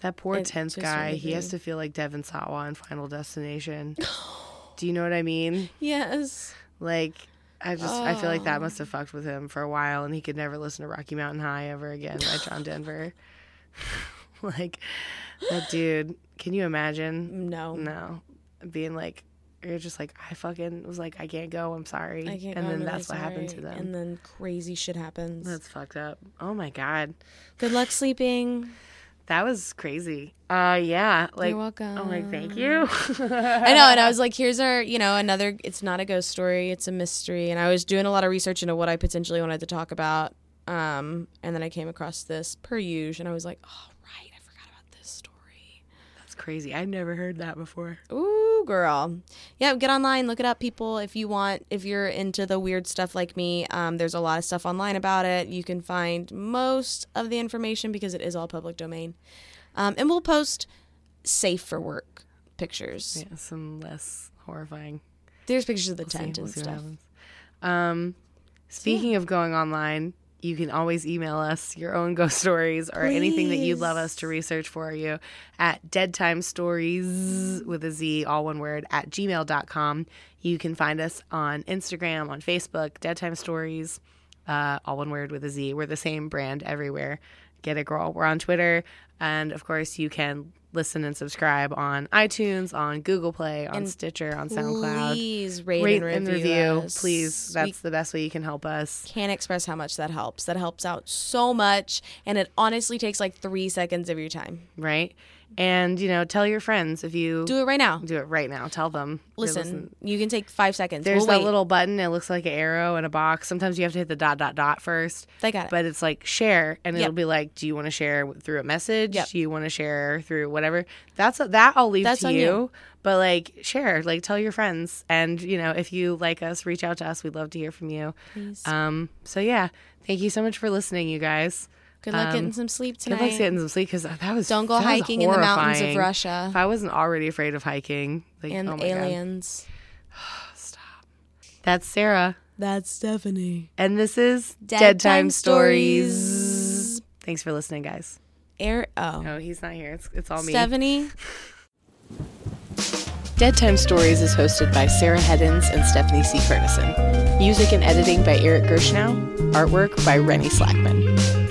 That poor tense tenth to a certain guy, he has to feel like Devin Sawa in Final Destination. Do you know what I mean? yes, Like, I just I feel like that Oh. must have fucked with him for a while, and he could never listen to Rocky Mountain High ever again by John Denver. like that dude. Can you imagine? no, No, being like, you're just like, I fucking was like, I can't go. I'm sorry. I can't. and go, then really that's what happened to them. And then crazy shit happens. that's fucked up. Oh my god, Good luck sleeping. that was crazy. Uh, yeah. Like, You're welcome. I'm like, thank you. I know, and I was like, here's our, you know, another. It's not a ghost story; it's a mystery. And I was doing a lot of research into what I potentially wanted to talk about. Um, and then I came across this per usual, and I was like, oh right, I forgot about this story. That's crazy. I've never heard that before. Ooh, girl. Yeah, get online, look it up, people. If you want, if you're into the weird stuff like me, um, there's a lot of stuff online about it. You can find most of the information because it is all public domain. Um, and we'll post safe for work pictures. Yeah, some less horrifying. There's pictures of the We'll see- tent we'll and stuff. Um, speaking of going online, you can always email us your own ghost stories or anything that you'd love us to research for you at deadtimestories with a Z, all one word, at gmail.com. You can find us on Instagram, on Facebook, Dead Time Stories, uh, all one word with a Z. We're the same brand everywhere. Get it, girl. We're on Twitter. And of course, you can listen and subscribe on iTunes, on Google Play, on And Stitcher, on SoundCloud Please rate, rate and review, please. We That's the best way you can help us. can't express how much that helps. That helps out so much, and it honestly takes like three seconds of your time. right? And you know, tell your friends if you Do it right now. do it right now. Tell them. Hey, Listen, you can take five seconds. There's we'll that wait. little button. It looks like an arrow in a box. Sometimes you have to hit the dot dot dot first. They got it. But it's like share, and Yep. it'll be like, do you want to share through a message? Yep. Do you want to share through whatever? That's that I'll leave That's to on you. you. But like share, like tell your friends, and you know if you like us, reach out to us. We'd love to hear from you. Please. Um. So yeah, thank you so much for listening, you guys. Good luck um, getting some sleep tonight. Good luck getting some sleep because that was Don't go that was hiking in the mountains of. Russia If I wasn't already afraid of hiking, like and oh my God. aliens. Stop. That's Sarah, That's Stephanie. and this is Dead Time Stories. Thanks for listening, guys. Air. Oh, No, he's not here. It's it's all me. Stephanie. Dead Time Stories is hosted by Sarah Heddens and Stephanie C. Ferguson. Music and editing by Eric Gershnow. Artwork by Rennie Slackman.